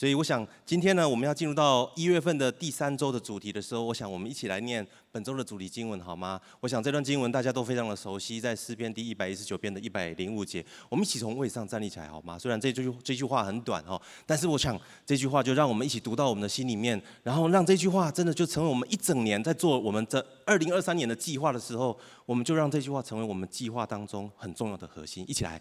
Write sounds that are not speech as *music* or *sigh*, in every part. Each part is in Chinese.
所以我想今天呢，我们要进入到一月份的第三周的主题的时候，我想我们一起来念本周的主题经文好吗？我想这段经文大家都非常的熟悉，在诗篇第一百一十九篇的一百零五节，我们一起从位上站立起来好吗？虽然这句这句话很短哈，但是我想这句话就让我们一起读到我们的心里面，然后让这句话真的就成为我们一整年在做我们这二零二三年的计划的时候，我们就让这句话成为我们计划当中很重要的核心，一起来。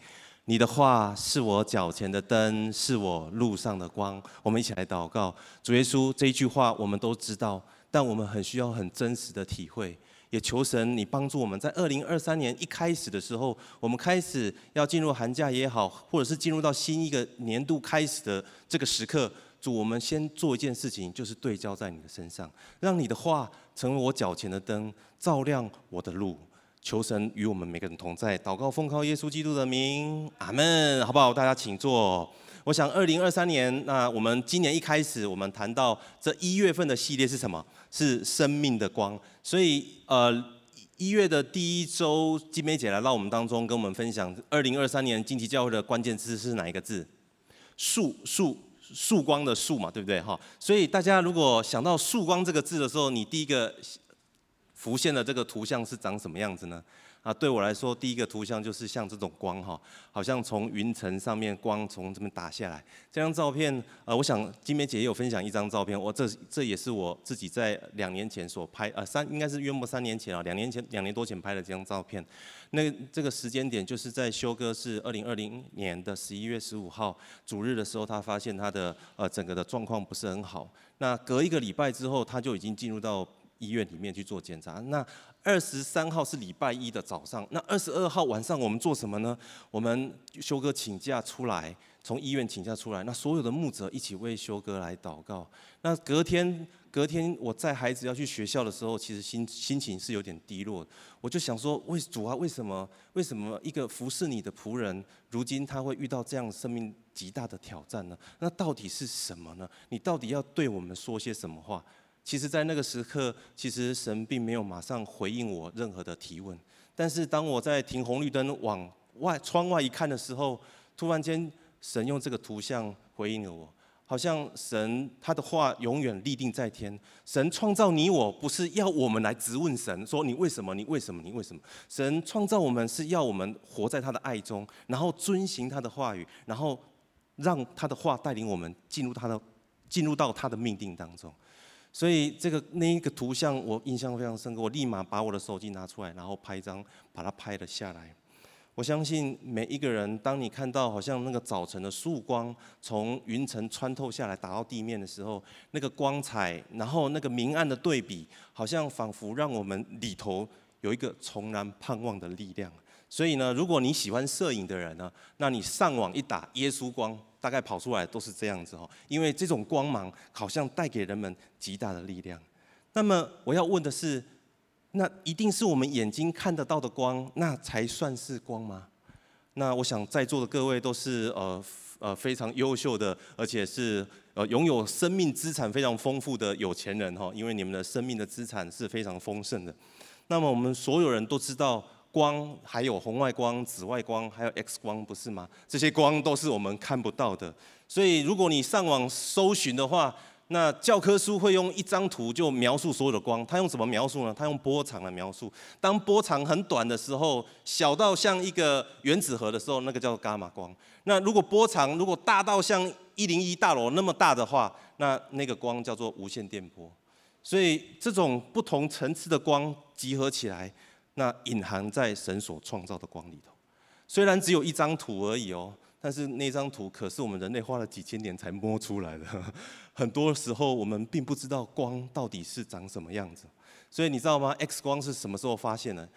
你的话是我脚前的灯，是我路上的光。我们一起来祷告，主耶稣，这一句话我们都知道，但我们很需要很真实的体会。也求神你帮助我们在二零二三年一开始的时候，我们开始要进入寒假也好，或者是进入到新一个年度开始的这个时刻，主，我们先做一件事情，就是对焦在你的身上，让你的话成为我脚前的灯，照亮我的路。求神与我们每个人同在，祷告奉靠耶稣基督的名，阿门，好不好？大家请坐。我想二零二三年，那我们今年一开始，我们谈到这一月份的系列是什么？是生命的光。所以，呃，一月的第一周，金梅姐来到我们当中，跟我们分享二零二三年近期教会的关键字是哪一个字？束束束光的束嘛，对不对？哈。所以大家如果想到束光这个字的时候，你第一个。浮现的这个图像是长什么样子呢？啊，对我来说，第一个图像就是像这种光哈，好像从云层上面光从这边打下来。这张照片，呃，我想金梅姐也有分享一张照片，我这这也是我自己在两年前所拍，呃，三应该是约莫三年前啊，两年前两年多前拍的这张照片。那这个时间点就是在修哥是二零二零年的十一月十五号主日的时候，他发现他的呃整个的状况不是很好。那隔一个礼拜之后，他就已经进入到。医院里面去做检查。那二十三号是礼拜一的早上，那二十二号晚上我们做什么呢？我们修哥请假出来，从医院请假出来，那所有的牧者一起为修哥来祷告。那隔天，隔天我在孩子要去学校的时候，其实心心情是有点低落。我就想说，为主啊，为什么？为什么一个服侍你的仆人，如今他会遇到这样生命极大的挑战呢？那到底是什么呢？你到底要对我们说些什么话？其实，在那个时刻，其实神并没有马上回应我任何的提问。但是，当我在停红绿灯往外窗外一看的时候，突然间，神用这个图像回应了我，好像神他的话永远立定在天。神创造你我，不是要我们来质问神，说你为什么？你为什么？你为什么？神创造我们是要我们活在他的爱中，然后遵行他的话语，然后让他的话带领我们进入他的进入到他的命定当中。所以这个那一个图像我印象非常深刻，我立马把我的手机拿出来，然后拍一张，把它拍了下来。我相信每一个人，当你看到好像那个早晨的曙光从云层穿透下来打到地面的时候，那个光彩，然后那个明暗的对比，好像仿佛让我们里头有一个重燃盼望的力量。所以呢，如果你喜欢摄影的人呢，那你上网一打耶稣光，大概跑出来都是这样子哦。因为这种光芒好像带给人们极大的力量。那么我要问的是，那一定是我们眼睛看得到的光，那才算是光吗？那我想在座的各位都是呃呃非常优秀的，而且是呃拥有生命资产非常丰富的有钱人哈，因为你们的生命的资产是非常丰盛的。那么我们所有人都知道。光还有红外光、紫外光，还有 X 光，不是吗？这些光都是我们看不到的。所以，如果你上网搜寻的话，那教科书会用一张图就描述所有的光。它用什么描述呢？它用波长来描述。当波长很短的时候，小到像一个原子核的时候，那个叫伽马光。那如果波长如果大到像一零一大楼那么大的话，那那个光叫做无线电波。所以，这种不同层次的光集合起来。那隐含在神所创造的光里头，虽然只有一张图而已哦，但是那张图可是我们人类花了几千年才摸出来的。*laughs* 很多时候我们并不知道光到底是长什么样子，所以你知道吗？X 光是什么时候发现的？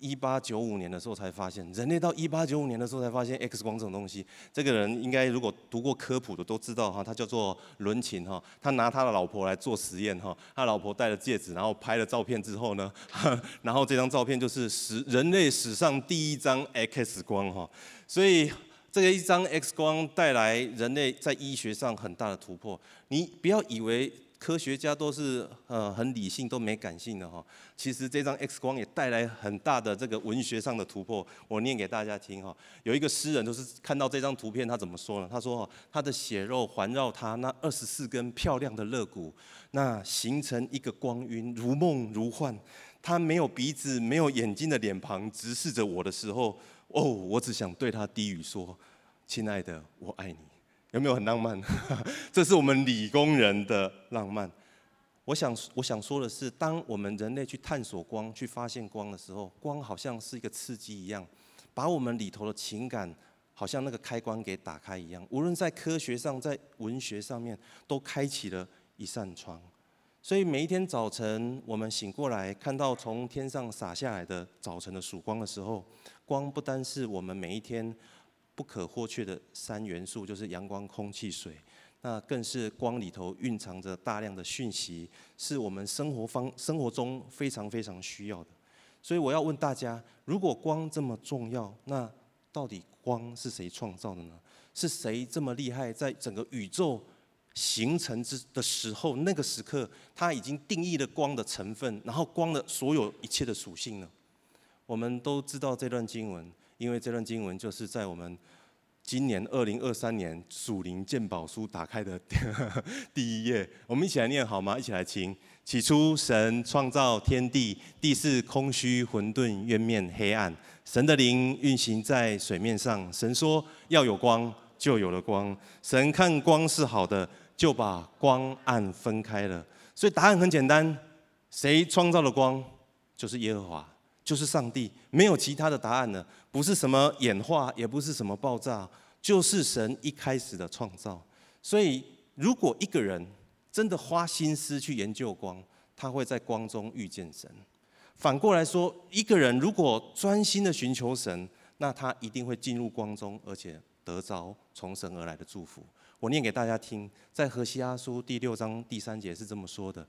一八九五年的时候才发现，人类到一八九五年的时候才发现 X 光这种东西。这个人应该如果读过科普的都知道哈，他叫做伦琴哈，他拿他的老婆来做实验哈，他老婆戴了戒指，然后拍了照片之后呢，*laughs* 然后这张照片就是史人类史上第一张 X 光哈，所以这个一张 X 光带来人类在医学上很大的突破。你不要以为科学家都是呃很理性，都没感性的哈。其实这张 X 光也带来很大的这个文学上的突破。我念给大家听哈。有一个诗人就是看到这张图片，他怎么说呢？他说：他的血肉环绕他那二十四根漂亮的肋骨，那形成一个光晕，如梦如幻。他没有鼻子、没有眼睛的脸庞直视着我的时候。哦，我只想对他低语说：“亲爱的，我爱你。”有没有很浪漫？*laughs* 这是我们理工人的浪漫。我想，我想说的是，当我们人类去探索光、去发现光的时候，光好像是一个刺激一样，把我们里头的情感，好像那个开关给打开一样。无论在科学上，在文学上面，都开启了一扇窗。所以每一天早晨，我们醒过来，看到从天上洒下来的早晨的曙光的时候。光不单是我们每一天不可或缺的三元素，就是阳光、空气、水，那更是光里头蕴藏着大量的讯息，是我们生活方生活中非常非常需要的。所以我要问大家：如果光这么重要，那到底光是谁创造的呢？是谁这么厉害，在整个宇宙形成之的时候，那个时刻他已经定义了光的成分，然后光的所有一切的属性呢？我们都知道这段经文，因为这段经文就是在我们今年二零二三年属灵鉴宝书打开的 *laughs* 第一页。我们一起来念好吗？一起来听。起初，神创造天地，地是空虚混沌，渊面黑暗。神的灵运行在水面上。神说要有光，就有了光。神看光是好的，就把光暗分开了。所以答案很简单：谁创造了光？就是耶和华。就是上帝，没有其他的答案了。不是什么演化，也不是什么爆炸，就是神一开始的创造。所以，如果一个人真的花心思去研究光，他会在光中遇见神。反过来说，一个人如果专心的寻求神，那他一定会进入光中，而且得着从神而来的祝福。我念给大家听，在何西阿书第六章第三节是这么说的：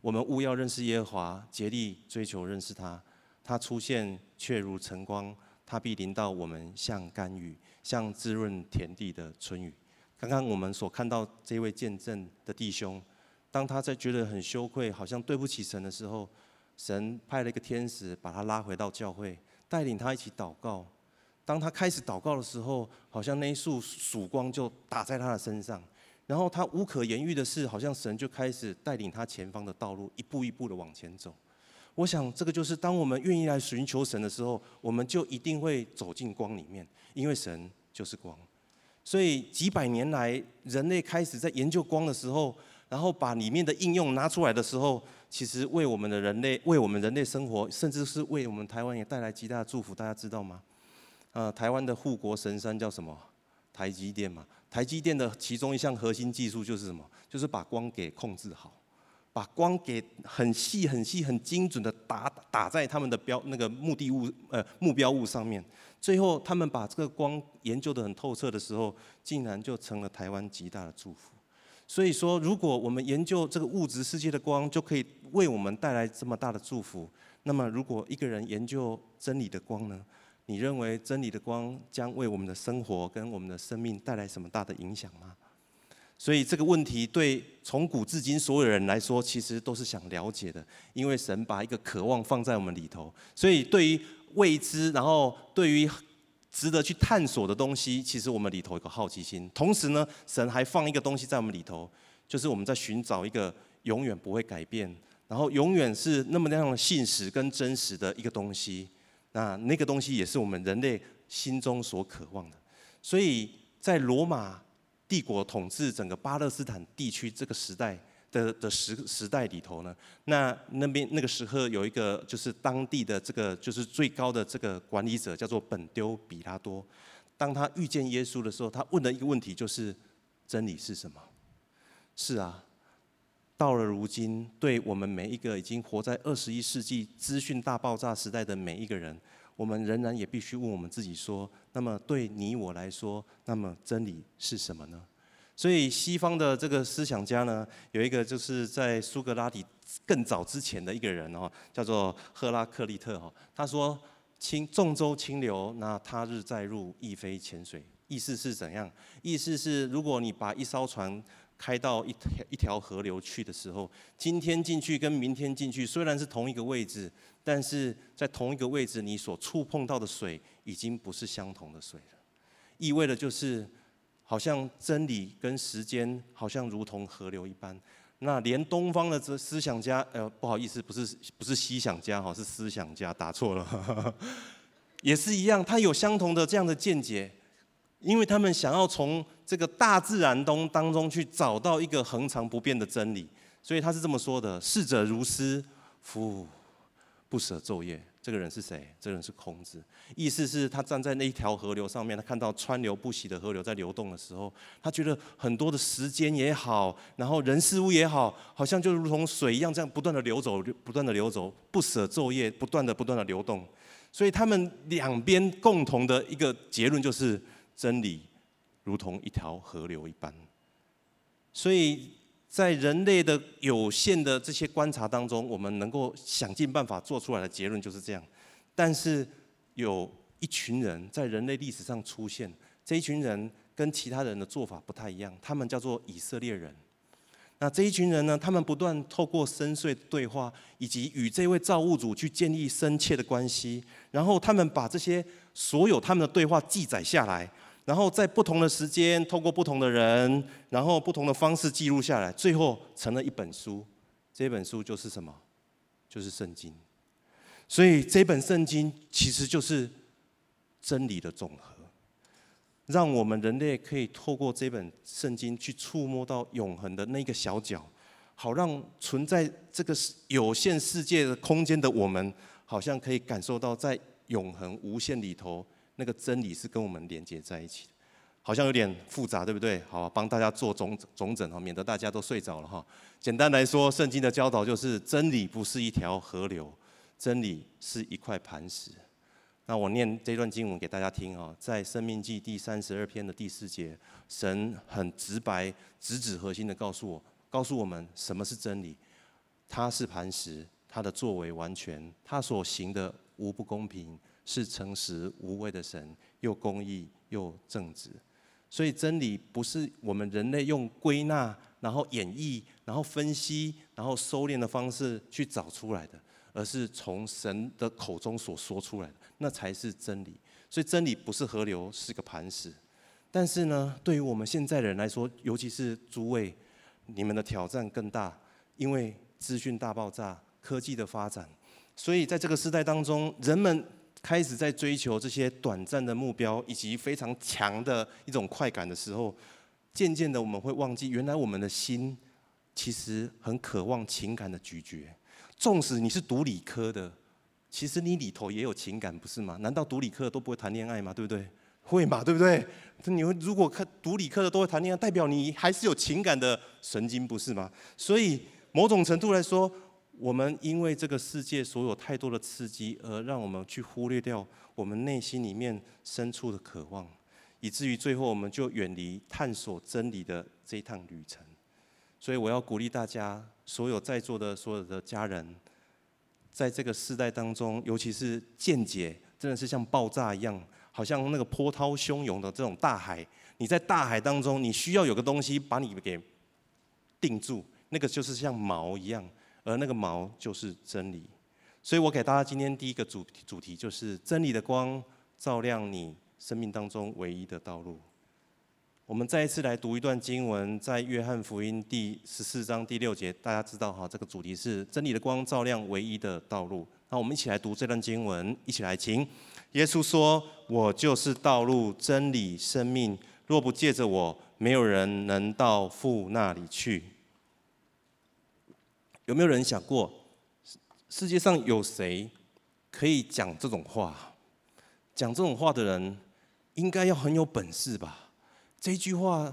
我们务要认识耶和华，竭力追求认识他。他出现却如晨光，他必临到我们，像甘雨，像滋润田地的春雨。刚刚我们所看到这位见证的弟兄，当他在觉得很羞愧，好像对不起神的时候，神派了一个天使把他拉回到教会，带领他一起祷告。当他开始祷告的时候，好像那一束曙光就打在他的身上，然后他无可言喻的是，好像神就开始带领他前方的道路，一步一步的往前走。我想，这个就是当我们愿意来寻求神的时候，我们就一定会走进光里面，因为神就是光。所以几百年来，人类开始在研究光的时候，然后把里面的应用拿出来的时候，其实为我们的人类，为我们人类生活，甚至是为我们台湾也带来极大的祝福。大家知道吗？呃，台湾的护国神山叫什么？台积电嘛。台积电的其中一项核心技术就是什么？就是把光给控制好。把光给很细、很细、很精准的打打在他们的标那个目的物呃目标物上面，最后他们把这个光研究得很透彻的时候，竟然就成了台湾极大的祝福。所以说，如果我们研究这个物质世界的光，就可以为我们带来这么大的祝福。那么，如果一个人研究真理的光呢？你认为真理的光将为我们的生活跟我们的生命带来什么大的影响吗？所以这个问题对从古至今所有人来说，其实都是想了解的，因为神把一个渴望放在我们里头。所以对于未知，然后对于值得去探索的东西，其实我们里头有个好奇心。同时呢，神还放一个东西在我们里头，就是我们在寻找一个永远不会改变，然后永远是那么那样的信实跟真实的一个东西。那那个东西也是我们人类心中所渴望的。所以在罗马。帝国统治整个巴勒斯坦地区这个时代的的时时代里头呢，那那边那个时候有一个就是当地的这个就是最高的这个管理者叫做本丢比拉多。当他遇见耶稣的时候，他问的一个问题就是：真理是什么？是啊，到了如今，对我们每一个已经活在二十一世纪资讯大爆炸时代的每一个人。我们仍然也必须问我们自己说：那么对你我来说，那么真理是什么呢？所以西方的这个思想家呢，有一个就是在苏格拉底更早之前的一个人哦，叫做赫拉克利特哈。他说：轻，众洲清流，那他日再入，亦非浅水；意思是怎样？意思是，如果你把一艘船开到一条一条河流去的时候，今天进去跟明天进去虽然是同一个位置，但是在同一个位置，你所触碰到的水已经不是相同的水了。意味的就是，好像真理跟时间好像如同河流一般。那连东方的这思想家，呃，不好意思，不是不是西想家哈，是思想家，打错了，*laughs* 也是一样，他有相同的这样的见解，因为他们想要从这个大自然中当中去找到一个恒常不变的真理，所以他是这么说的：逝者如斯，夫不舍昼夜。这个人是谁？这个人是孔子。意思是，他站在那一条河流上面，他看到川流不息的河流在流动的时候，他觉得很多的时间也好，然后人事物也好，好像就如同水一样，这样不断的流走，不断的流走，不舍昼夜，不断的不断的流动。所以他们两边共同的一个结论就是，真理如同一条河流一般。所以。在人类的有限的这些观察当中，我们能够想尽办法做出来的结论就是这样。但是有一群人在人类历史上出现，这一群人跟其他人的做法不太一样，他们叫做以色列人。那这一群人呢，他们不断透过深邃的对话，以及与这位造物主去建立深切的关系，然后他们把这些所有他们的对话记载下来。然后在不同的时间，透过不同的人，然后不同的方式记录下来，最后成了一本书。这本书就是什么？就是圣经。所以这本圣经其实就是真理的总和，让我们人类可以透过这本圣经去触摸到永恒的那个小角，好让存在这个有限世界的空间的我们，好像可以感受到在永恒无限里头。那个真理是跟我们连接在一起的，好像有点复杂，对不对？好，帮大家做总总整哈，免得大家都睡着了哈。简单来说，圣经的教导就是真理不是一条河流，真理是一块磐石。那我念这段经文给大家听啊，在生命记第三十二篇的第四节，神很直白、直指核心的告诉我，告诉我们什么是真理。他是磐石，他的作为完全，他所行的无不公平。是诚实无畏的神，又公义又正直，所以真理不是我们人类用归纳、然后演绎、然后分析、然后收敛的方式去找出来的，而是从神的口中所说出来的，那才是真理。所以真理不是河流，是个磐石。但是呢，对于我们现在人来说，尤其是诸位，你们的挑战更大，因为资讯大爆炸、科技的发展，所以在这个时代当中，人们。开始在追求这些短暂的目标以及非常强的一种快感的时候，渐渐的我们会忘记，原来我们的心其实很渴望情感的咀嚼。纵使你是读理科的，其实你里头也有情感，不是吗？难道读理科的都不会谈恋爱吗？对不对？会嘛，对不对？你会如果看读理科的都会谈恋爱，代表你还是有情感的神经，不是吗？所以某种程度来说。我们因为这个世界所有太多的刺激，而让我们去忽略掉我们内心里面深处的渴望，以至于最后我们就远离探索真理的这一趟旅程。所以我要鼓励大家，所有在座的所有的家人，在这个世代当中，尤其是见解真的是像爆炸一样，好像那个波涛汹涌的这种大海，你在大海当中，你需要有个东西把你给定住，那个就是像锚一样。而那个毛就是真理，所以我给大家今天第一个主主题就是真理的光照亮你生命当中唯一的道路。我们再一次来读一段经文，在约翰福音第十四章第六节，大家知道哈，这个主题是真理的光照亮唯一的道路。那我们一起来读这段经文，一起来听。耶稣说：“我就是道路、真理、生命，若不借着我，没有人能到父那里去。”有没有人想过，世界上有谁可以讲这种话？讲这种话的人，应该要很有本事吧？这句话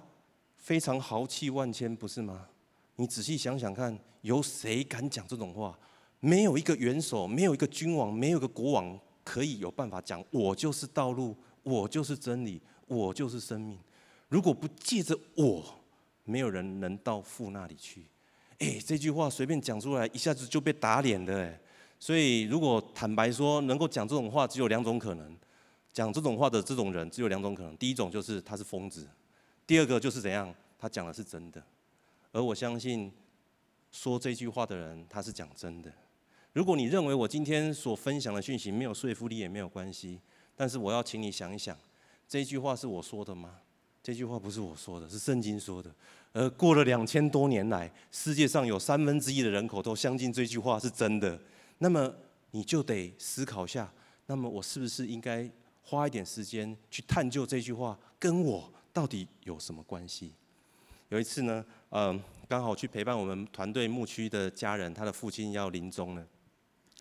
非常豪气万千，不是吗？你仔细想想看，有谁敢讲这种话？没有一个元首，没有一个君王，没有一个国王可以有办法讲：我就是道路，我就是真理，我就是生命。如果不借着我，没有人能到父那里去。哎，这句话随便讲出来，一下子就被打脸的哎。所以，如果坦白说，能够讲这种话，只有两种可能：讲这种话的这种人只有两种可能：第一种就是他是疯子；第二个就是怎样，他讲的是真的。而我相信说这句话的人，他是讲真的。如果你认为我今天所分享的讯息没有说服力，也没有关系。但是我要请你想一想，这句话是我说的吗？这句话不是我说的，是圣经说的。而过了两千多年来，世界上有三分之一的人口都相信这句话是真的。那么你就得思考下，那么我是不是应该花一点时间去探究这句话跟我到底有什么关系？有一次呢，嗯，刚好去陪伴我们团队牧区的家人，他的父亲要临终了。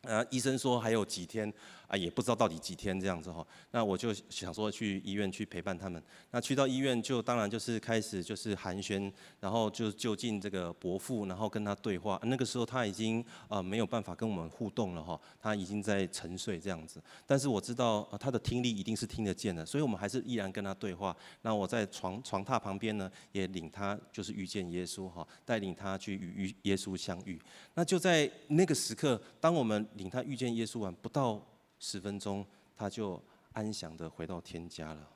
呃，医生说还有几天，啊，也不知道到底几天这样子哈。那我就想说去医院去陪伴他们。那去到医院就当然就是开始就是寒暄，然后就就近这个伯父，然后跟他对话。那个时候他已经呃没有办法跟我们互动了哈，他已经在沉睡这样子。但是我知道他的听力一定是听得见的，所以我们还是依然跟他对话。那我在床床榻旁边呢，也领他就是遇见耶稣哈，带领他去与耶稣相遇。那就在那个时刻，当我们领他遇见耶稣完不到十分钟，他就安详的回到天家了。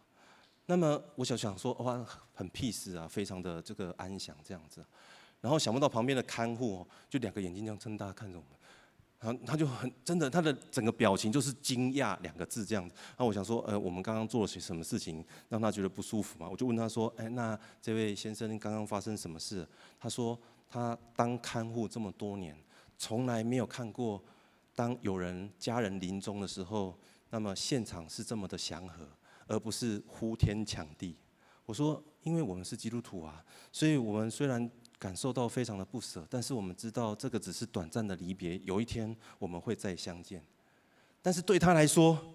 那么我想想说，哇，很 peace 啊，非常的这个安详这样子。然后想不到旁边的看护哦，就两个眼睛这样睁大看着我们，然后他就很真的，他的整个表情就是惊讶两个字这样子。那我想说，呃，我们刚刚做了些什么事情让他觉得不舒服嘛？我就问他说，哎，那这位先生刚刚发生什么事？他说他当看护这么多年，从来没有看过。当有人家人临终的时候，那么现场是这么的祥和，而不是呼天抢地。我说，因为我们是基督徒啊，所以我们虽然感受到非常的不舍，但是我们知道这个只是短暂的离别，有一天我们会再相见。但是对他来说，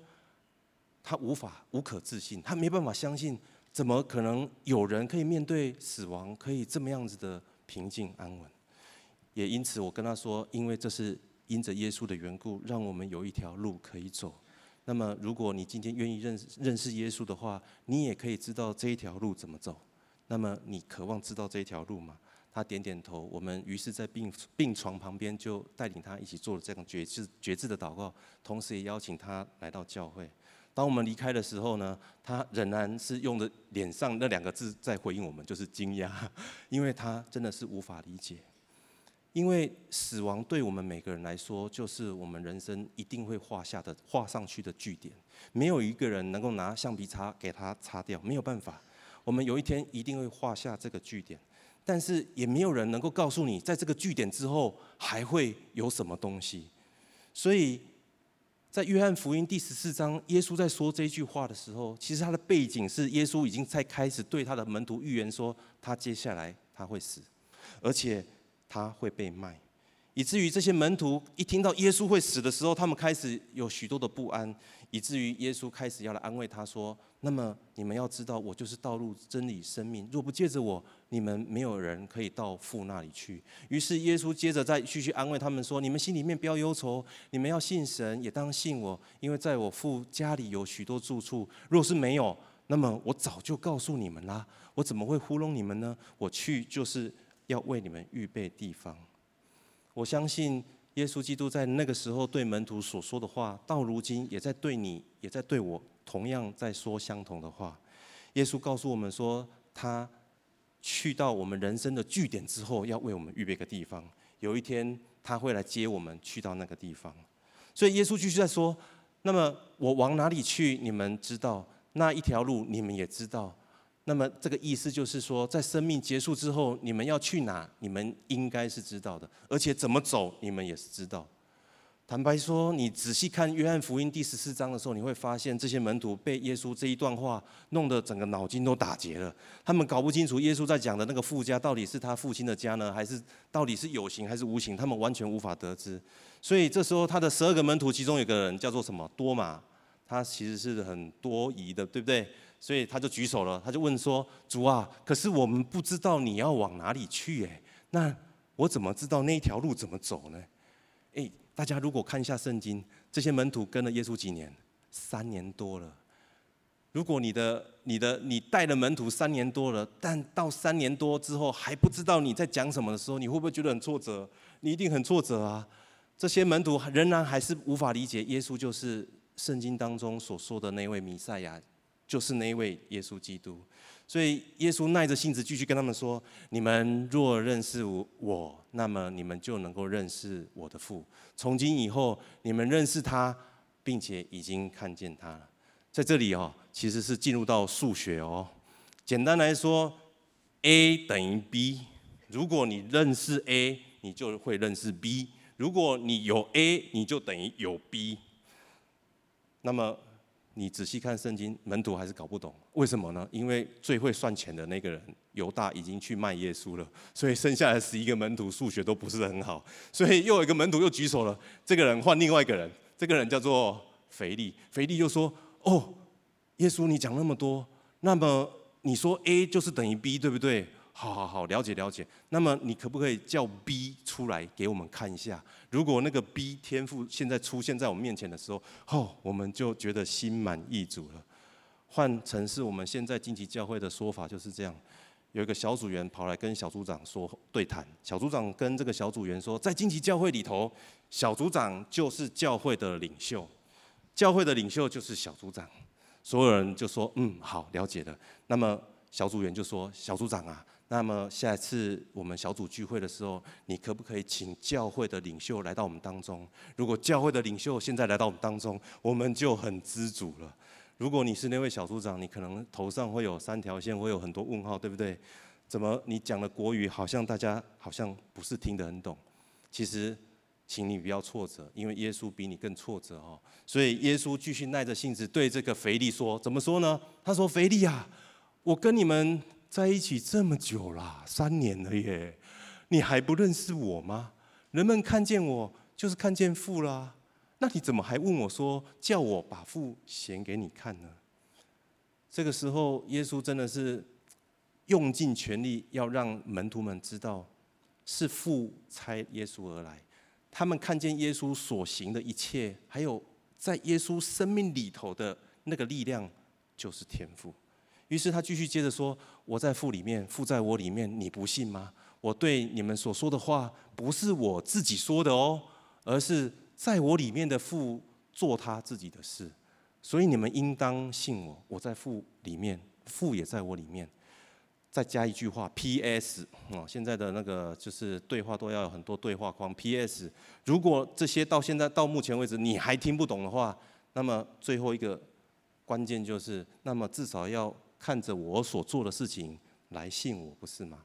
他无法无可置信，他没办法相信，怎么可能有人可以面对死亡，可以这么样子的平静安稳？也因此，我跟他说，因为这是。因着耶稣的缘故，让我们有一条路可以走。那么，如果你今天愿意认识认识耶稣的话，你也可以知道这一条路怎么走。那么，你渴望知道这一条路吗？他点点头。我们于是，在病病床旁边就带领他一起做了这样决志决志的祷告，同时也邀请他来到教会。当我们离开的时候呢，他仍然是用着脸上那两个字在回应我们，就是惊讶，因为他真的是无法理解。因为死亡对我们每个人来说，就是我们人生一定会画下的、画上去的句点。没有一个人能够拿橡皮擦给它擦掉，没有办法。我们有一天一定会画下这个句点，但是也没有人能够告诉你，在这个句点之后还会有什么东西。所以在约翰福音第十四章，耶稣在说这句话的时候，其实他的背景是耶稣已经在开始对他的门徒预言说，他接下来他会死，而且。他会被卖，以至于这些门徒一听到耶稣会死的时候，他们开始有许多的不安，以至于耶稣开始要来安慰他说：“那么你们要知道，我就是道路、真理、生命。若不借着我，你们没有人可以到父那里去。”于是耶稣接着再继续安慰他们说：“你们心里面不要忧愁，你们要信神，也当信我，因为在我父家里有许多住处。若是没有，那么我早就告诉你们啦。我怎么会糊弄你们呢？我去就是。”要为你们预备地方。我相信耶稣基督在那个时候对门徒所说的话，到如今也在对你，也在对我，同样在说相同的话。耶稣告诉我们说，他去到我们人生的据点之后，要为我们预备个地方。有一天他会来接我们去到那个地方。所以耶稣继续在说：那么我往哪里去？你们知道，那一条路你们也知道。那么这个意思就是说，在生命结束之后，你们要去哪？你们应该是知道的，而且怎么走，你们也是知道。坦白说，你仔细看约翰福音第十四章的时候，你会发现这些门徒被耶稣这一段话弄得整个脑筋都打结了。他们搞不清楚耶稣在讲的那个父家到底是他父亲的家呢，还是到底是有形还是无形？他们完全无法得知。所以这时候，他的十二个门徒其中有个人叫做什么？多马，他其实是很多疑的，对不对？所以他就举手了，他就问说：“主啊，可是我们不知道你要往哪里去，哎，那我怎么知道那一条路怎么走呢？”哎，大家如果看一下圣经，这些门徒跟了耶稣几年？三年多了。如果你的、你的、你带了门徒三年多了，但到三年多之后还不知道你在讲什么的时候，你会不会觉得很挫折？你一定很挫折啊！这些门徒仍然还是无法理解耶稣就是圣经当中所说的那位弥赛亚，就是那位耶稣基督。所以耶稣耐着性子继续跟他们说：“你们若认识我，那么你们就能够认识我的父。从今以后，你们认识他，并且已经看见他了。”在这里哦，其实是进入到数学哦。简单来说，A 等于 B。如果你认识 A，你就会认识 B。如果你有 A，你就等于有 B。那么。你仔细看圣经，门徒还是搞不懂，为什么呢？因为最会算钱的那个人犹大已经去卖耶稣了，所以剩下的十一个门徒数学都不是很好，*laughs* 所以又有一个门徒又举手了，这个人换另外一个人，这个人叫做腓力，腓力又说：“哦，耶稣你讲那么多，那么你说 A 就是等于 B 对不对？”好好好，了解了解。那么你可不可以叫 B 出来给我们看一下？如果那个 B 天赋现在出现在我们面前的时候，哦，我们就觉得心满意足了。换成是我们现在荆棘教会的说法就是这样：有一个小组员跑来跟小组长说对谈，小组长跟这个小组员说，在荆棘教会里头，小组长就是教会的领袖，教会的领袖就是小组长。所有人就说嗯，好，了解了。那么小组员就说，小组长啊。那么下一次我们小组聚会的时候，你可不可以请教会的领袖来到我们当中？如果教会的领袖现在来到我们当中，我们就很知足了。如果你是那位小组长，你可能头上会有三条线，会有很多问号，对不对？怎么你讲的国语好像大家好像不是听得很懂？其实，请你不要挫折，因为耶稣比你更挫折哦。所以耶稣继续耐着性子对这个腓利说：“怎么说呢？”他说：“腓利啊，我跟你们。”在一起这么久了，三年了耶，你还不认识我吗？人们看见我就是看见父啦，那你怎么还问我说，叫我把父显给你看呢？这个时候，耶稣真的是用尽全力要让门徒们知道，是父差耶稣而来。他们看见耶稣所行的一切，还有在耶稣生命里头的那个力量，就是天赋。于是他继续接着说：“我在父里面，父在我里面，你不信吗？我对你们所说的话，不是我自己说的哦，而是在我里面的父做他自己的事。所以你们应当信我。我在父里面，父也在我里面。再加一句话，P.S. 哦，现在的那个就是对话都要有很多对话框。P.S. 如果这些到现在到目前为止你还听不懂的话，那么最后一个关键就是，那么至少要。”看着我所做的事情来信我，不是吗？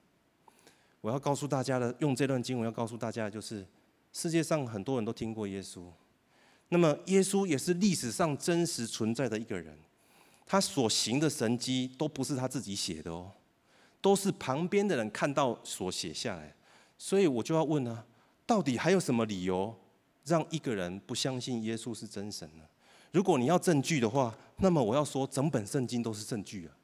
我要告诉大家的，用这段经文要告诉大家的就是，世界上很多人都听过耶稣，那么耶稣也是历史上真实存在的一个人，他所行的神迹都不是他自己写的哦，都是旁边的人看到所写下来，所以我就要问呢，到底还有什么理由让一个人不相信耶稣是真神呢？如果你要证据的话，那么我要说，整本圣经都是证据啊。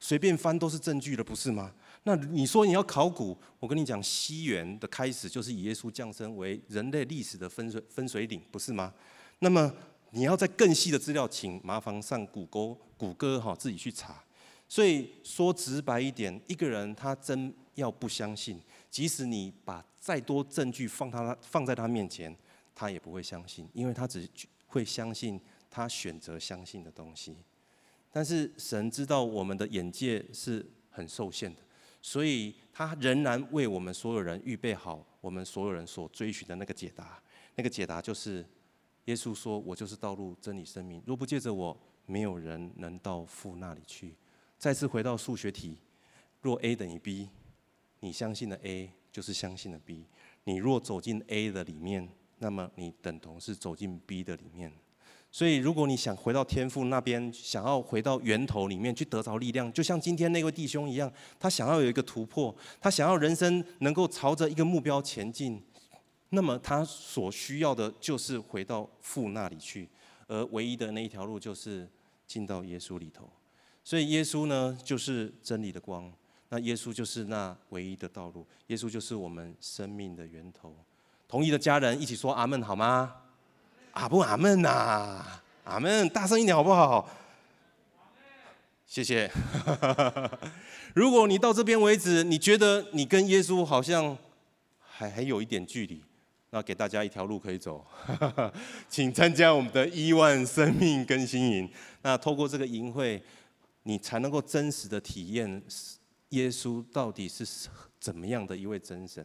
随便翻都是证据了，不是吗？那你说你要考古，我跟你讲，西元的开始就是以耶稣降生为人类历史的分水分水岭，不是吗？那么你要再更细的资料，请麻烦上谷歌，谷歌哈自己去查。所以说直白一点，一个人他真要不相信，即使你把再多证据放他放在他面前，他也不会相信，因为他只会相信他选择相信的东西。但是神知道我们的眼界是很受限的，所以他仍然为我们所有人预备好我们所有人所追寻的那个解答。那个解答就是，耶稣说：“我就是道路、真理、生命。若不借着我，没有人能到父那里去。”再次回到数学题：若 A 等于 B，你相信的 A 就是相信的 B。你若走进 A 的里面，那么你等同是走进 B 的里面。所以，如果你想回到天父那边，想要回到源头里面去得着力量，就像今天那位弟兄一样，他想要有一个突破，他想要人生能够朝着一个目标前进，那么他所需要的就是回到父那里去，而唯一的那一条路就是进到耶稣里头。所以，耶稣呢，就是真理的光，那耶稣就是那唯一的道路，耶稣就是我们生命的源头。同意的家人一起说阿门，好吗？阿不阿门呐，阿门，大声一点好不好？谢谢。*laughs* 如果你到这边为止，你觉得你跟耶稣好像还还有一点距离，那给大家一条路可以走，*laughs* 请参加我们的亿万生命更新营。那透过这个营会，你才能够真实的体验耶稣到底是怎么样的一位真神。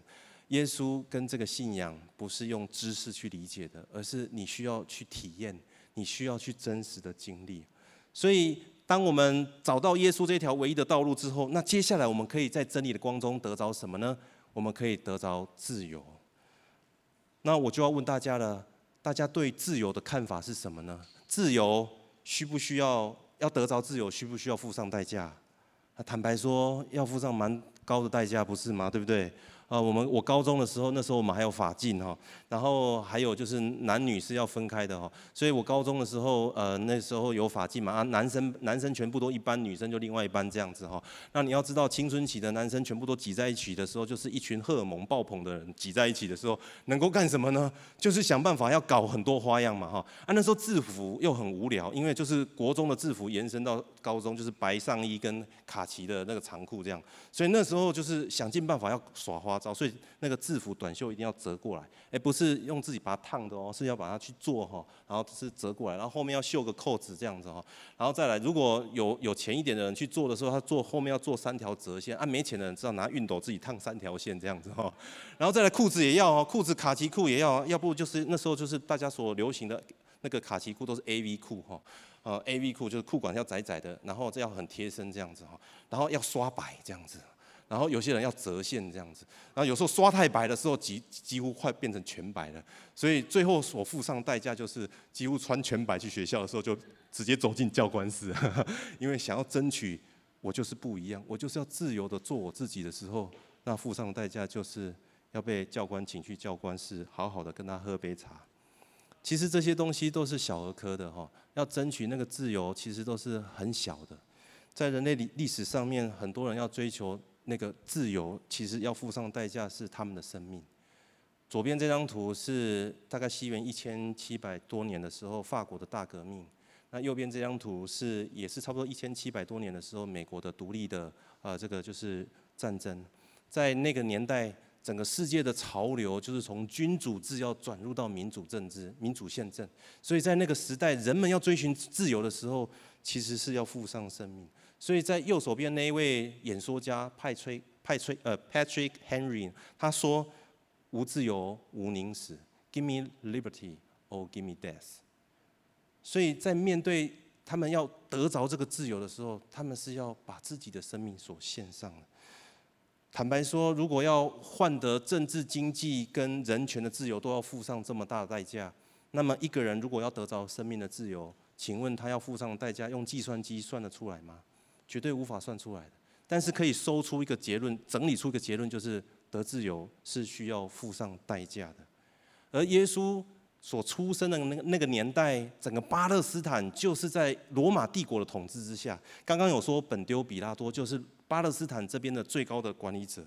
耶稣跟这个信仰不是用知识去理解的，而是你需要去体验，你需要去真实的经历。所以，当我们找到耶稣这条唯一的道路之后，那接下来我们可以在真理的光中得着什么呢？我们可以得着自由。那我就要问大家了，大家对自由的看法是什么呢？自由需不需要要得着自由，需不需要付上代价？坦白说，要付上蛮高的代价，不是吗？对不对？啊，我们我高中的时候，那时候我们还有法禁哈，然后还有就是男女是要分开的哈，所以我高中的时候，呃，那时候有法禁嘛，啊，男生男生全部都一班，女生就另外一班这样子哈。那你要知道，青春期的男生全部都挤在一起的时候，就是一群荷尔蒙爆棚的人挤在一起的时候，能够干什么呢？就是想办法要搞很多花样嘛哈。啊，那时候制服又很无聊，因为就是国中的制服延伸到高中，就是白上衣跟卡其的那个长裤这样，所以那时候就是想尽办法要耍花招。所以那个制服短袖一定要折过来，哎，不是用自己把它烫的哦，是要把它去做哈，然后是折过来，然后后面要绣个扣子这样子哈，然后再来，如果有有钱一点的人去做的时候，他做后面要做三条折线，啊，没钱的人知道拿熨斗自己烫三条线这样子哈，然后再来裤子也要哦，裤子卡其裤也要，要不就是那时候就是大家所流行的那个卡其裤都是 A V 裤哈，呃 A V 裤就是裤管要窄窄的，然后这要很贴身这样子哈，然后要刷白这样子。然后有些人要折线这样子，然后有时候刷太白的时候，几几乎快变成全白了，所以最后所付上代价就是几乎穿全白去学校的时候，就直接走进教官室，*laughs* 因为想要争取我就是不一样，我就是要自由的做我自己的时候，那付上代价就是要被教官请去教官室，好好的跟他喝杯茶。其实这些东西都是小儿科的哈，要争取那个自由，其实都是很小的，在人类历历史上面，很多人要追求。那个自由其实要付上代价是他们的生命。左边这张图是大概西元一千七百多年的时候法国的大革命，那右边这张图是也是差不多一千七百多年的时候美国的独立的呃这个就是战争。在那个年代，整个世界的潮流就是从君主制要转入到民主政治、民主宪政，所以在那个时代，人们要追寻自由的时候，其实是要付上生命。所以在右手边那一位演说家派崔派崔呃 Patrick Henry，他说：“无自由无宁死，Give me liberty or give me death。”所以在面对他们要得着这个自由的时候，他们是要把自己的生命所献上的。坦白说，如果要换得政治、经济跟人权的自由，都要付上这么大的代价，那么一个人如果要得着生命的自由，请问他要付上代价，用计算机算得出来吗？绝对无法算出来的，但是可以收出一个结论，整理出一个结论，就是得自由是需要付上代价的。而耶稣所出生的那个那个年代，整个巴勒斯坦就是在罗马帝国的统治之下。刚刚有说本丢比拉多就是巴勒斯坦这边的最高的管理者，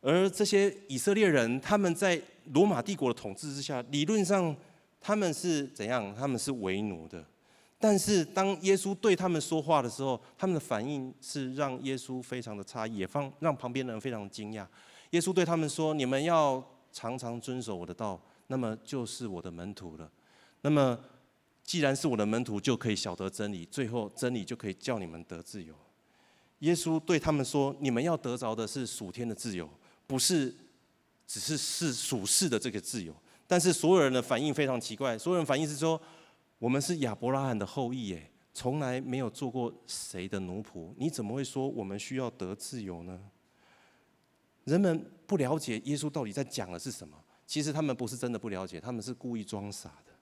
而这些以色列人他们在罗马帝国的统治之下，理论上他们是怎样？他们是为奴的。但是当耶稣对他们说话的时候，他们的反应是让耶稣非常的诧异，也放让旁边的人非常惊讶。耶稣对他们说：“你们要常常遵守我的道，那么就是我的门徒了。那么既然是我的门徒，就可以晓得真理，最后真理就可以叫你们得自由。”耶稣对他们说：“你们要得着的是属天的自由，不是只是是属世的这个自由。”但是所有人的反应非常奇怪，所有人反应是说。我们是亚伯拉罕的后裔，耶，从来没有做过谁的奴仆，你怎么会说我们需要得自由呢？人们不了解耶稣到底在讲的是什么。其实他们不是真的不了解，他们是故意装傻的。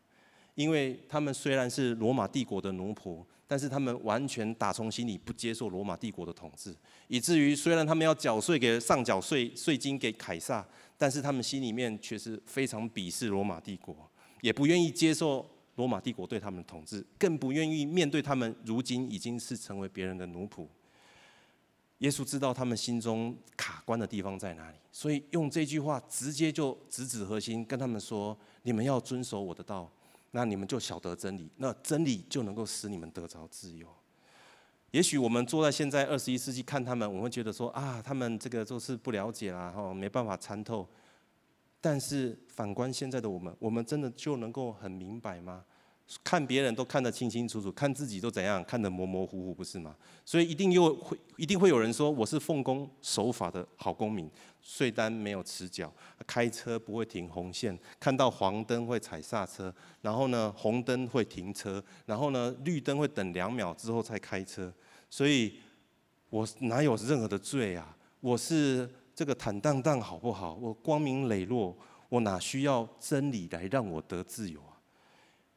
因为他们虽然是罗马帝国的奴仆，但是他们完全打从心里不接受罗马帝国的统治，以至于虽然他们要缴税给上缴税税金给凯撒，但是他们心里面却是非常鄙视罗马帝国，也不愿意接受。罗马帝国对他们的统治，更不愿意面对他们，如今已经是成为别人的奴仆。耶稣知道他们心中卡关的地方在哪里，所以用这句话直接就直指核心，跟他们说：你们要遵守我的道，那你们就晓得真理，那真理就能够使你们得着自由。也许我们坐在现在二十一世纪看他们，我们会觉得说：啊，他们这个做事不了解啦，哈，没办法参透。但是反观现在的我们，我们真的就能够很明白吗？看别人都看得清清楚楚，看自己都怎样看得模模糊糊，不是吗？所以一定又会一定会有人说，我是奉公守法的好公民，税单没有迟缴，开车不会停红线，看到黄灯会踩刹车，然后呢红灯会停车，然后呢绿灯会等两秒之后才开车。所以，我哪有任何的罪啊？我是这个坦荡荡好不好？我光明磊落，我哪需要真理来让我得自由？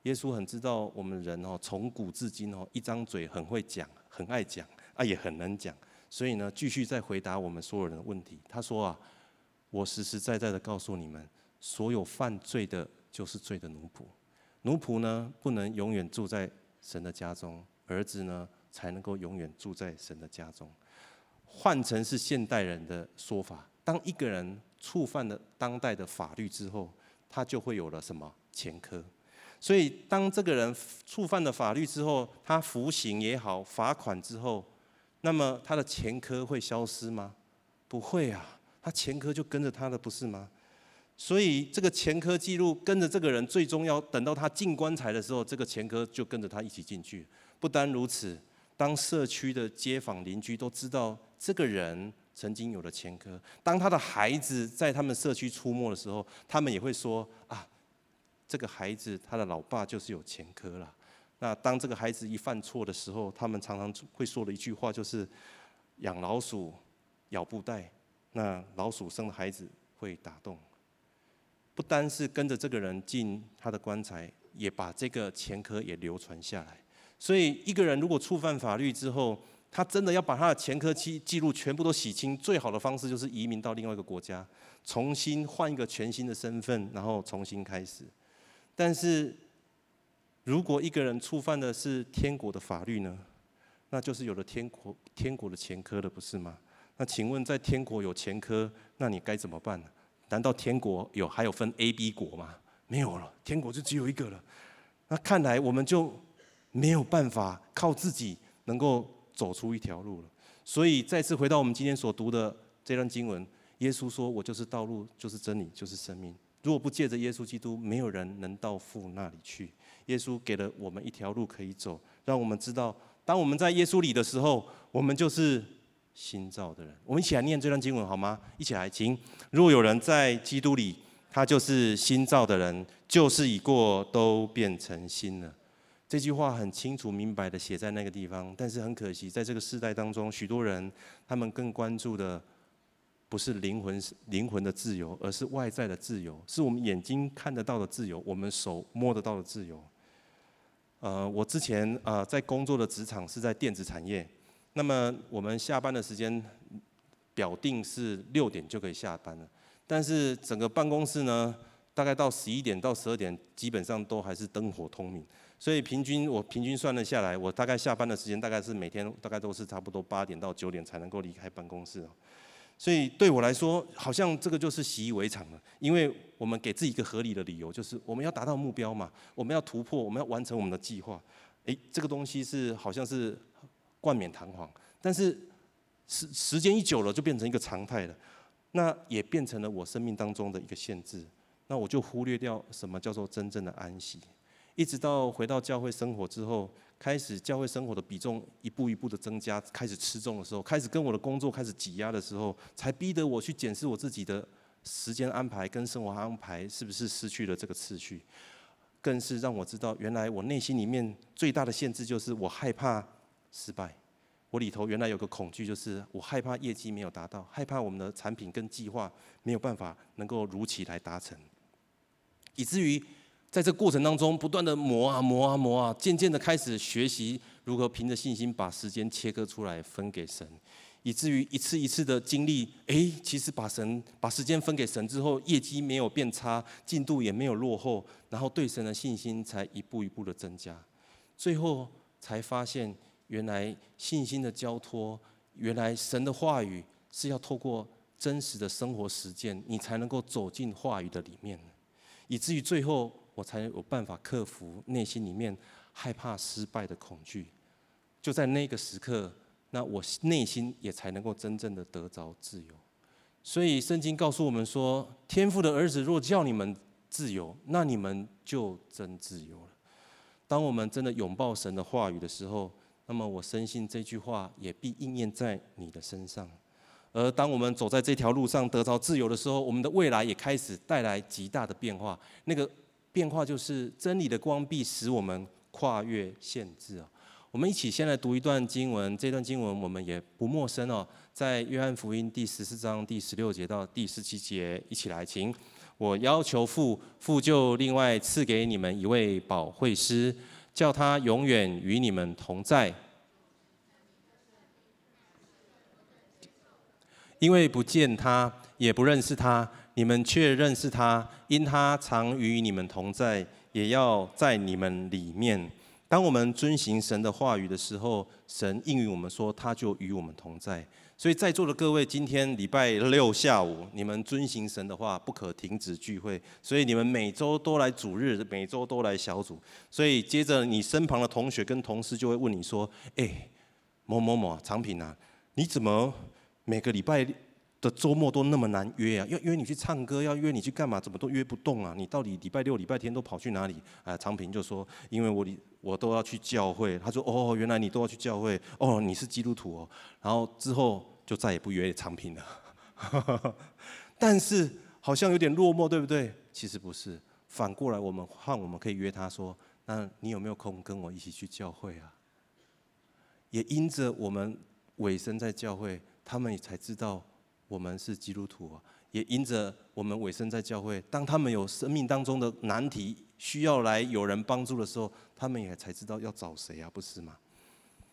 耶稣很知道我们人哦，从古至今哦，一张嘴很会讲，很爱讲啊，也很能讲。所以呢，继续在回答我们所有人的问题。他说啊，我实实在在的告诉你们，所有犯罪的，就是罪的奴仆。奴仆呢，不能永远住在神的家中，儿子呢，才能够永远住在神的家中。换成是现代人的说法，当一个人触犯了当代的法律之后，他就会有了什么前科。所以，当这个人触犯了法律之后，他服刑也好，罚款之后，那么他的前科会消失吗？不会啊，他前科就跟着他的，不是吗？所以，这个前科记录跟着这个人，最终要等到他进棺材的时候，这个前科就跟着他一起进去。不单如此，当社区的街坊邻居都知道这个人曾经有了前科，当他的孩子在他们社区出没的时候，他们也会说啊。这个孩子他的老爸就是有前科了。那当这个孩子一犯错的时候，他们常常会说的一句话就是：养老鼠咬布袋，那老鼠生的孩子会打洞。不单是跟着这个人进他的棺材，也把这个前科也流传下来。所以一个人如果触犯法律之后，他真的要把他的前科记记录全部都洗清，最好的方式就是移民到另外一个国家，重新换一个全新的身份，然后重新开始。但是，如果一个人触犯的是天国的法律呢？那就是有了天国天国的前科了，不是吗？那请问，在天国有前科，那你该怎么办呢？难道天国有还有分 A、B 国吗？没有了，天国就只有一个了。那看来我们就没有办法靠自己能够走出一条路了。所以再次回到我们今天所读的这段经文，耶稣说：“我就是道路，就是真理，就是生命。”如果不借着耶稣基督，没有人能到父那里去。耶稣给了我们一条路可以走，让我们知道，当我们在耶稣里的时候，我们就是新造的人。我们一起来念这段经文好吗？一起来，请。如果有人在基督里，他就是新造的人，旧事已过，都变成新了。这句话很清楚明白的写在那个地方，但是很可惜，在这个世代当中，许多人他们更关注的。不是灵魂是灵魂的自由，而是外在的自由，是我们眼睛看得到的自由，我们手摸得到的自由。呃，我之前呃在工作的职场是在电子产业，那么我们下班的时间表定是六点就可以下班了，但是整个办公室呢，大概到十一点到十二点，基本上都还是灯火通明，所以平均我平均算了下来，我大概下班的时间大概是每天大概都是差不多八点到九点才能够离开办公室。所以对我来说，好像这个就是习以为常了。因为我们给自己一个合理的理由，就是我们要达到目标嘛，我们要突破，我们要完成我们的计划。诶，这个东西是好像是冠冕堂皇，但是时时间一久了，就变成一个常态了。那也变成了我生命当中的一个限制。那我就忽略掉什么叫做真正的安息。一直到回到教会生活之后。开始教会生活的比重一步一步的增加，开始吃重的时候，开始跟我的工作开始挤压的时候，才逼得我去检视我自己的时间安排跟生活安排是不是失去了这个次序，更是让我知道，原来我内心里面最大的限制就是我害怕失败，我里头原来有个恐惧，就是我害怕业绩没有达到，害怕我们的产品跟计划没有办法能够如期来达成，以至于。在这过程当中，不断的磨啊磨啊磨啊，渐渐的开始学习如何凭着信心把时间切割出来分给神，以至于一次一次的经历，哎，其实把神把时间分给神之后，业绩没有变差，进度也没有落后，然后对神的信心才一步一步的增加，最后才发现，原来信心的交托，原来神的话语是要透过真实的生活实践，你才能够走进话语的里面，以至于最后。我才有办法克服内心里面害怕失败的恐惧，就在那个时刻，那我内心也才能够真正的得着自由。所以圣经告诉我们说，天父的儿子若叫你们自由，那你们就真自由了。当我们真的拥抱神的话语的时候，那么我深信这句话也必应验在你的身上。而当我们走在这条路上得着自由的时候，我们的未来也开始带来极大的变化。那个变化就是真理的光必使我们跨越限制啊！我们一起先来读一段经文，这段经文我们也不陌生哦，在约翰福音第十四章第十六节到第十七节，一起来，请。我要求父，父就另外赐给你们一位保惠师，叫他永远与你们同在。因为不见他，也不认识他，你们却认识他，因他常与你们同在，也要在你们里面。当我们遵行神的话语的时候，神应允我们说，他就与我们同在。所以在座的各位，今天礼拜六下午，你们遵行神的话，不可停止聚会。所以你们每周都来主日，每周都来小组。所以接着你身旁的同学跟同事就会问你说：“哎，某某某长品啊，你怎么每个礼拜的周末都那么难约啊？要约你去唱歌，要约你去干嘛？怎么都约不动啊？你到底礼拜六、礼拜天都跑去哪里？”啊，长平就说：“因为我我都要去教会。”他说：“哦，原来你都要去教会。哦，你是基督徒哦。”然后之后。就再也不约长平了，*laughs* 但是好像有点落寞，对不对？其实不是，反过来我们换我们可以约他说：“那你有没有空跟我一起去教会啊？”也因着我们委身在教会，他们也才知道我们是基督徒啊。也因着我们委身在教会，当他们有生命当中的难题需要来有人帮助的时候，他们也才知道要找谁啊，不是吗？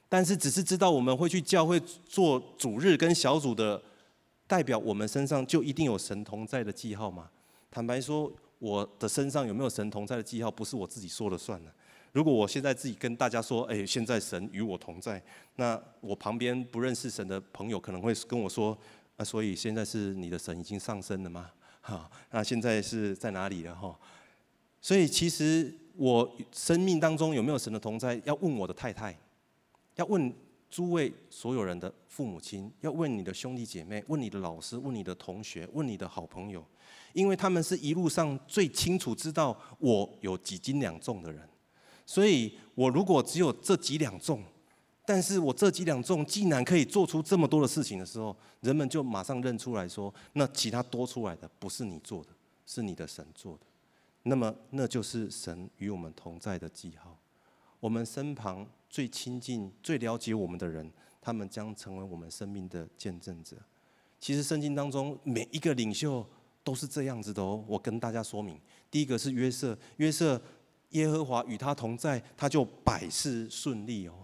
但是，只是知道我们会去教会做主日跟小组的，代表我们身上就一定有神同在的记号吗？坦白说，我的身上有没有神同在的记号，不是我自己说了算的。如果我现在自己跟大家说，哎，现在神与我同在，那我旁边不认识神的朋友可能会跟我说，那所以现在是你的神已经上升了吗？哈，那现在是在哪里了？哈，所以其实我生命当中有没有神的同在，要问我的太太。要问诸位所有人的父母亲，要问你的兄弟姐妹，问你的老师，问你的同学，问你的好朋友，因为他们是一路上最清楚知道我有几斤两重的人。所以我如果只有这几两重，但是我这几两重竟然可以做出这么多的事情的时候，人们就马上认出来说，那其他多出来的不是你做的，是你的神做的。那么那就是神与我们同在的记号。我们身旁最亲近、最了解我们的人，他们将成为我们生命的见证者。其实圣经当中每一个领袖都是这样子的哦。我跟大家说明，第一个是约瑟，约瑟耶和华与他同在，他就百事顺利哦。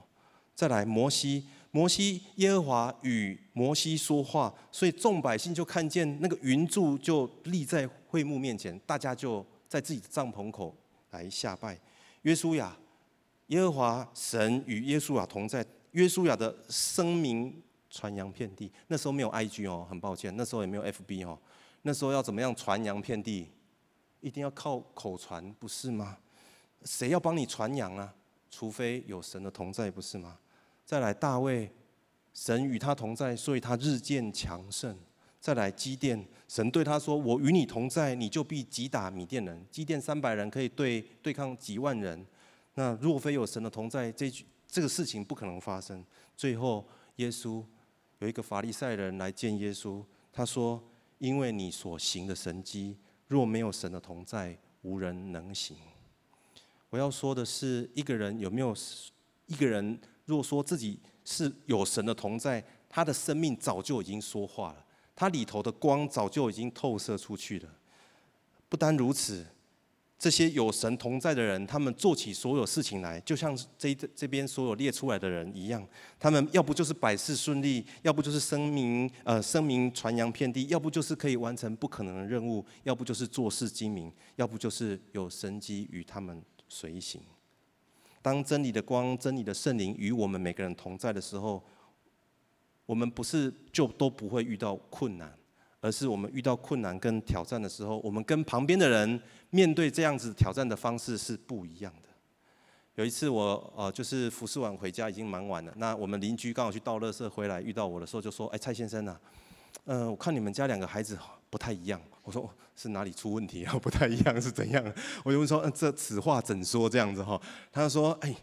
再来摩西，摩西耶和华与摩西说话，所以众百姓就看见那个云柱就立在会幕面前，大家就在自己的帐篷口来下拜。约书亚。耶和华神与约书亚同在，约书亚的声名传扬遍地。那时候没有 IG 哦，很抱歉，那时候也没有 FB 哦。那时候要怎么样传扬遍地？一定要靠口传，不是吗？谁要帮你传扬啊？除非有神的同在，不是吗？再来大卫，神与他同在，所以他日渐强盛。再来基甸，神对他说：“我与你同在，你就必击打米甸人。”基甸三百人可以对对抗几万人。那若非有神的同在，这句这个事情不可能发生。最后，耶稣有一个法利赛人来见耶稣，他说：“因为你所行的神迹，若没有神的同在，无人能行。”我要说的是，一个人有没有一个人，若说自己是有神的同在，他的生命早就已经说话了，他里头的光早就已经透射出去了。不单如此。这些有神同在的人，他们做起所有事情来，就像这这边所有列出来的人一样。他们要不就是百事顺利，要不就是声名呃声名传扬遍地，要不就是可以完成不可能的任务，要不就是做事精明，要不就是有神迹与他们随行。当真理的光、真理的圣灵与我们每个人同在的时候，我们不是就都不会遇到困难。而是我们遇到困难跟挑战的时候，我们跟旁边的人面对这样子挑战的方式是不一样的。有一次我呃就是服侍完回家已经蛮晚了，那我们邻居刚好去倒垃圾回来遇到我的时候就说：“哎，蔡先生呐，呃，我看你们家两个孩子不太一样。我说是哪里出问题啊？*laughs* 不太一样是怎样？我就问说，嗯，这此话怎说这样子哈？他说，哎，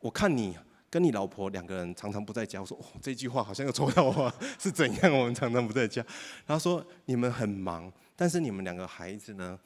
我看你跟你老婆两个人常常不在家。我说，哦，这句话好像又戳到我，*laughs* 是怎样？我们常常不在家。他说，你们很忙，但是你们两个孩子呢？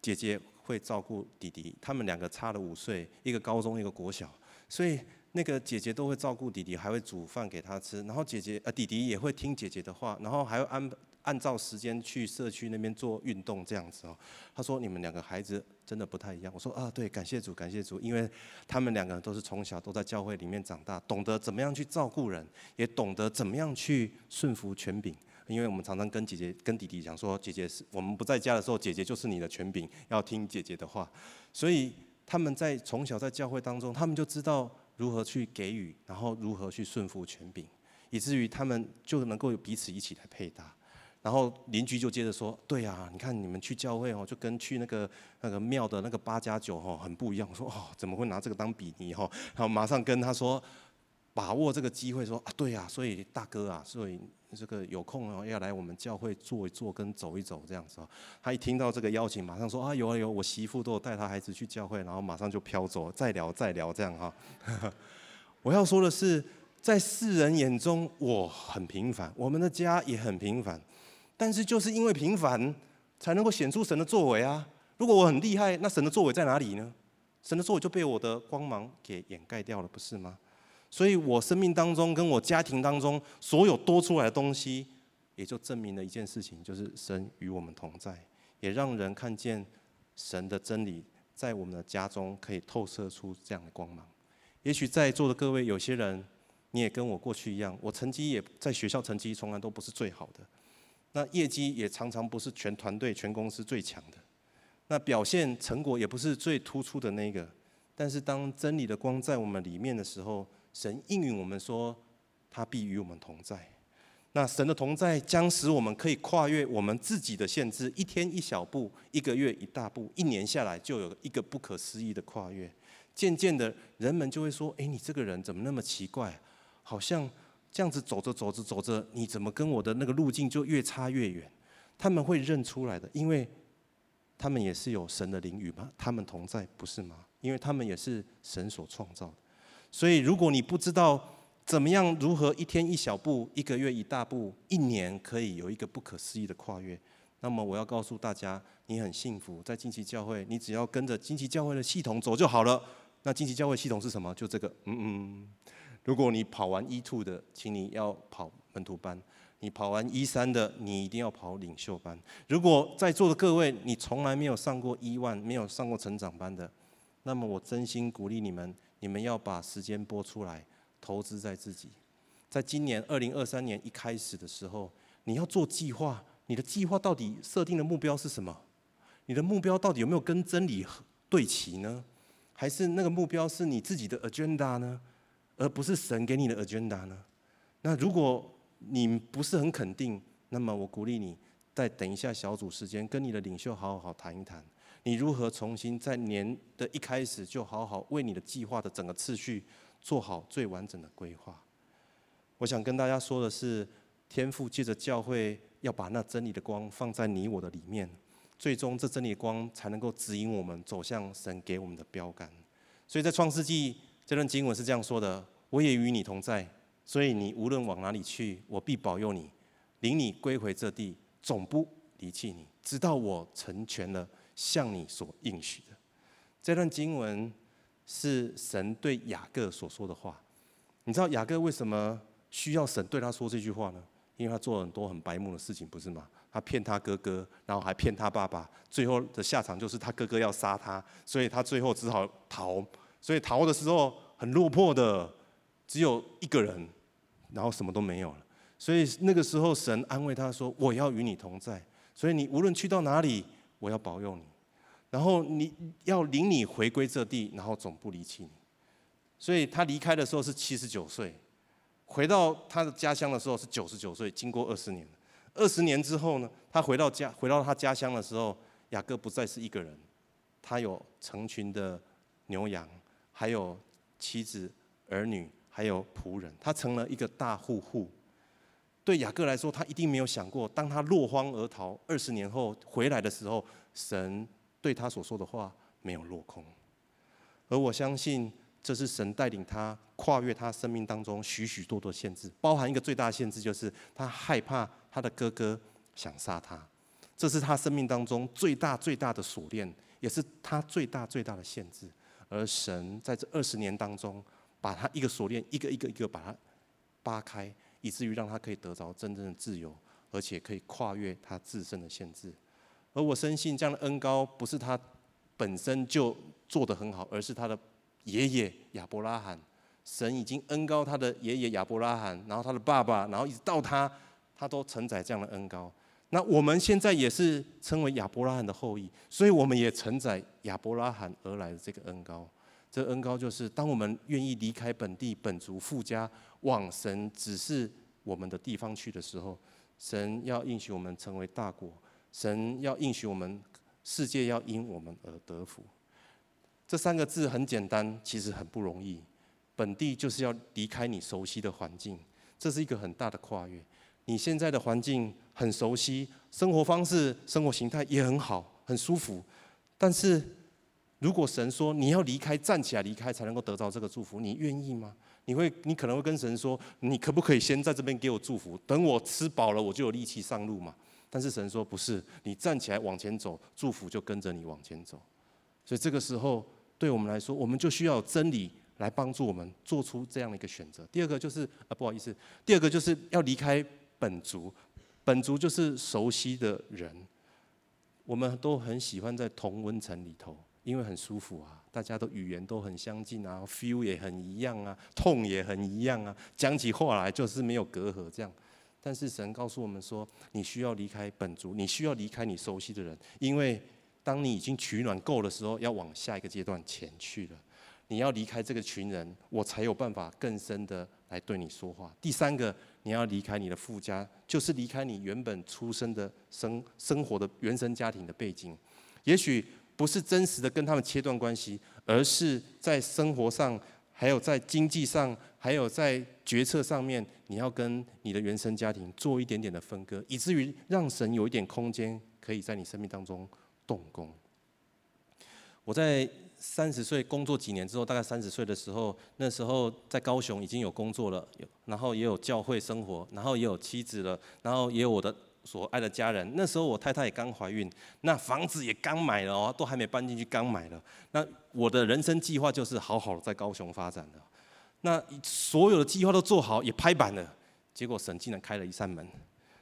姐姐会照顾弟弟，他们两个差了五岁，一个高中，一个国小，所以那个姐姐都会照顾弟弟，还会煮饭给他吃。然后姐姐呃弟弟也会听姐姐的话，然后还会按按照时间去社区那边做运动这样子哦。他说你们两个孩子真的不太一样。我说啊对，感谢主，感谢主，因为他们两个人都是从小都在教会里面长大，懂得怎么样去照顾人，也懂得怎么样去顺服权柄。因为我们常常跟姐姐、跟弟弟讲说，姐姐是我们不在家的时候，姐姐就是你的权柄，要听姐姐的话。所以他们在从小在教会当中，他们就知道如何去给予，然后如何去顺服权柄，以至于他们就能够彼此一起来配搭。然后邻居就接着说：“对啊，你看你们去教会哦，就跟去那个那个庙的那个八加九哦很不一样。”我说：“哦，怎么会拿这个当比拟哈？”然后马上跟他说。把握这个机会说啊，对呀，所以大哥啊，所以这个有空哦，要来我们教会坐一坐，跟走一走这样子哦。他一听到这个邀请，马上说啊，有啊有，我媳妇都有带他孩子去教会，然后马上就飘走，再聊再聊这样哈。*laughs* 我要说的是，在世人眼中我很平凡，我们的家也很平凡，但是就是因为平凡，才能够显出神的作为啊。如果我很厉害，那神的作为在哪里呢？神的作为就被我的光芒给掩盖掉了，不是吗？所以我生命当中，跟我家庭当中所有多出来的东西，也就证明了一件事情，就是神与我们同在，也让人看见神的真理在我们的家中可以透射出这样的光芒。也许在座的各位，有些人你也跟我过去一样，我成绩也在学校成绩从来都不是最好的，那业绩也常常不是全团队、全公司最强的，那表现成果也不是最突出的那个。但是当真理的光在我们里面的时候，神应允我们说，他必与我们同在。那神的同在将使我们可以跨越我们自己的限制，一天一小步，一个月一大步，一年下来就有一个不可思议的跨越。渐渐的，人们就会说：“诶，你这个人怎么那么奇怪？好像这样子走着走着走着，你怎么跟我的那个路径就越差越远？”他们会认出来的，因为他们也是有神的灵与吗？他们同在，不是吗？因为他们也是神所创造的。所以，如果你不知道怎么样如何一天一小步，一个月一大步，一年可以有一个不可思议的跨越，那么我要告诉大家，你很幸福，在惊奇教会，你只要跟着惊奇教会的系统走就好了。那惊奇教会系统是什么？就这个，嗯嗯。如果你跑完 E2 的，请你要跑门徒班；你跑完 E3 的，你一定要跑领袖班。如果在座的各位，你从来没有上过 E1，没有上过成长班的，那么我真心鼓励你们。你们要把时间拨出来，投资在自己。在今年二零二三年一开始的时候，你要做计划。你的计划到底设定的目标是什么？你的目标到底有没有跟真理对齐呢？还是那个目标是你自己的 agenda 呢？而不是神给你的 agenda 呢？那如果你不是很肯定，那么我鼓励你再等一下小组时间，跟你的领袖好好谈一谈。你如何重新在年的一开始就好好为你的计划的整个次序做好最完整的规划？我想跟大家说的是，天父借着教会要把那真理的光放在你我的里面，最终这真理的光才能够指引我们走向神给我们的标杆。所以在创世纪这段经文是这样说的：“我也与你同在，所以你无论往哪里去，我必保佑你，领你归回这地，总不离弃你，直到我成全了。”向你所应许的这段经文是神对雅各所说的话。你知道雅各为什么需要神对他说这句话呢？因为他做了很多很白目的事情，不是吗？他骗他哥哥，然后还骗他爸爸，最后的下场就是他哥哥要杀他，所以他最后只好逃。所以逃的时候很落魄的，只有一个人，然后什么都没有了。所以那个时候神安慰他说：“我要与你同在，所以你无论去到哪里。”我要保佑你，然后你要领你回归这地，然后总不离弃你。所以他离开的时候是七十九岁，回到他的家乡的时候是九十九岁。经过二十年，二十年之后呢，他回到家，回到他家乡的时候，雅各不再是一个人，他有成群的牛羊，还有妻子儿女，还有仆人，他成了一个大户户。对雅各来说，他一定没有想过，当他落荒而逃二十年后回来的时候，神对他所说的话没有落空。而我相信，这是神带领他跨越他生命当中许许多多限制，包含一个最大限制，就是他害怕他的哥哥想杀他。这是他生命当中最大最大的锁链，也是他最大最大的限制。而神在这二十年当中，把他一个锁链一个一个一个把它扒开，以至于让他可以得着真正的自由，而且可以跨越他自身的限制。而我深信这样的恩高不是他本身就做得很好，而是他的爷爷亚伯拉罕，神已经恩高他的爷爷亚伯拉罕，然后他的爸爸，然后一直到他，他都承载这样的恩高。那我们现在也是称为亚伯拉罕的后裔，所以我们也承载亚伯拉罕而来的这个恩高。这恩高就是，当我们愿意离开本地本族父家，往神指示我们的地方去的时候，神要应许我们成为大国，神要应许我们世界要因我们而得福。这三个字很简单，其实很不容易。本地就是要离开你熟悉的环境，这是一个很大的跨越。你现在的环境很熟悉，生活方式、生活形态也很好，很舒服。但是，如果神说你要离开，站起来离开，才能够得到这个祝福，你愿意吗？你会，你可能会跟神说：“你可不可以先在这边给我祝福？等我吃饱了，我就有力气上路嘛。”但是神说：“不是，你站起来往前走，祝福就跟着你往前走。”所以这个时候，对我们来说，我们就需要真理来帮助我们做出这样的一个选择。第二个就是啊，不好意思，第二个就是要离开。本族，本族就是熟悉的人，我们都很喜欢在同温层里头，因为很舒服啊，大家都语言都很相近啊，feel 也很一样啊，痛也很一样啊，讲起话来就是没有隔阂这样。但是神告诉我们说，你需要离开本族，你需要离开你熟悉的人，因为当你已经取暖够的时候，要往下一个阶段前去了。你要离开这个群人，我才有办法更深的来对你说话。第三个。你要离开你的父家，就是离开你原本出生的生生活的原生家庭的背景。也许不是真实的跟他们切断关系，而是在生活上，还有在经济上，还有在决策上面，你要跟你的原生家庭做一点点的分割，以至于让神有一点空间，可以在你生命当中动工。我在。三十岁工作几年之后，大概三十岁的时候，那时候在高雄已经有工作了，然后也有教会生活，然后也有妻子了，然后也有我的所爱的家人。那时候我太太也刚怀孕，那房子也刚买了哦，都还没搬进去，刚买了。那我的人生计划就是好好的在高雄发展的。那所有的计划都做好，也拍板了，结果神竟然开了一扇门，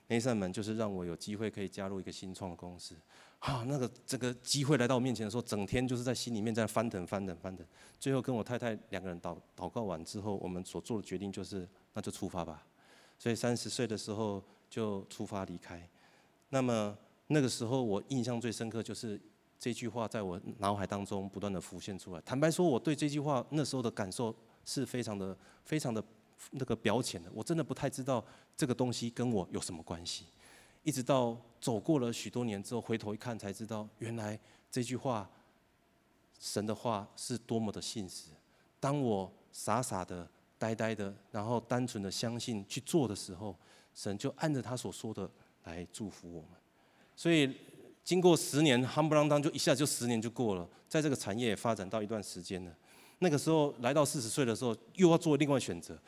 那一扇门就是让我有机会可以加入一个新创的公司。啊，那个这个机会来到我面前的时候，整天就是在心里面在翻腾、翻腾、翻腾。最后跟我太太两个人祷祷告完之后，我们所做的决定就是，那就出发吧。所以三十岁的时候就出发离开。那么那个时候我印象最深刻就是这句话在我脑海当中不断的浮现出来。坦白说，我对这句话那时候的感受是非常的、非常的那个表浅的。我真的不太知道这个东西跟我有什么关系。一直到走过了许多年之后，回头一看才知道，原来这句话，神的话是多么的信实。当我傻傻的、呆呆的，然后单纯的相信去做的时候，神就按着他所说的来祝福我们。所以经过十年，夯不啷当就一下就十年就过了，在这个产业发展到一段时间了。那个时候来到四十岁的时候，又要做另外选择。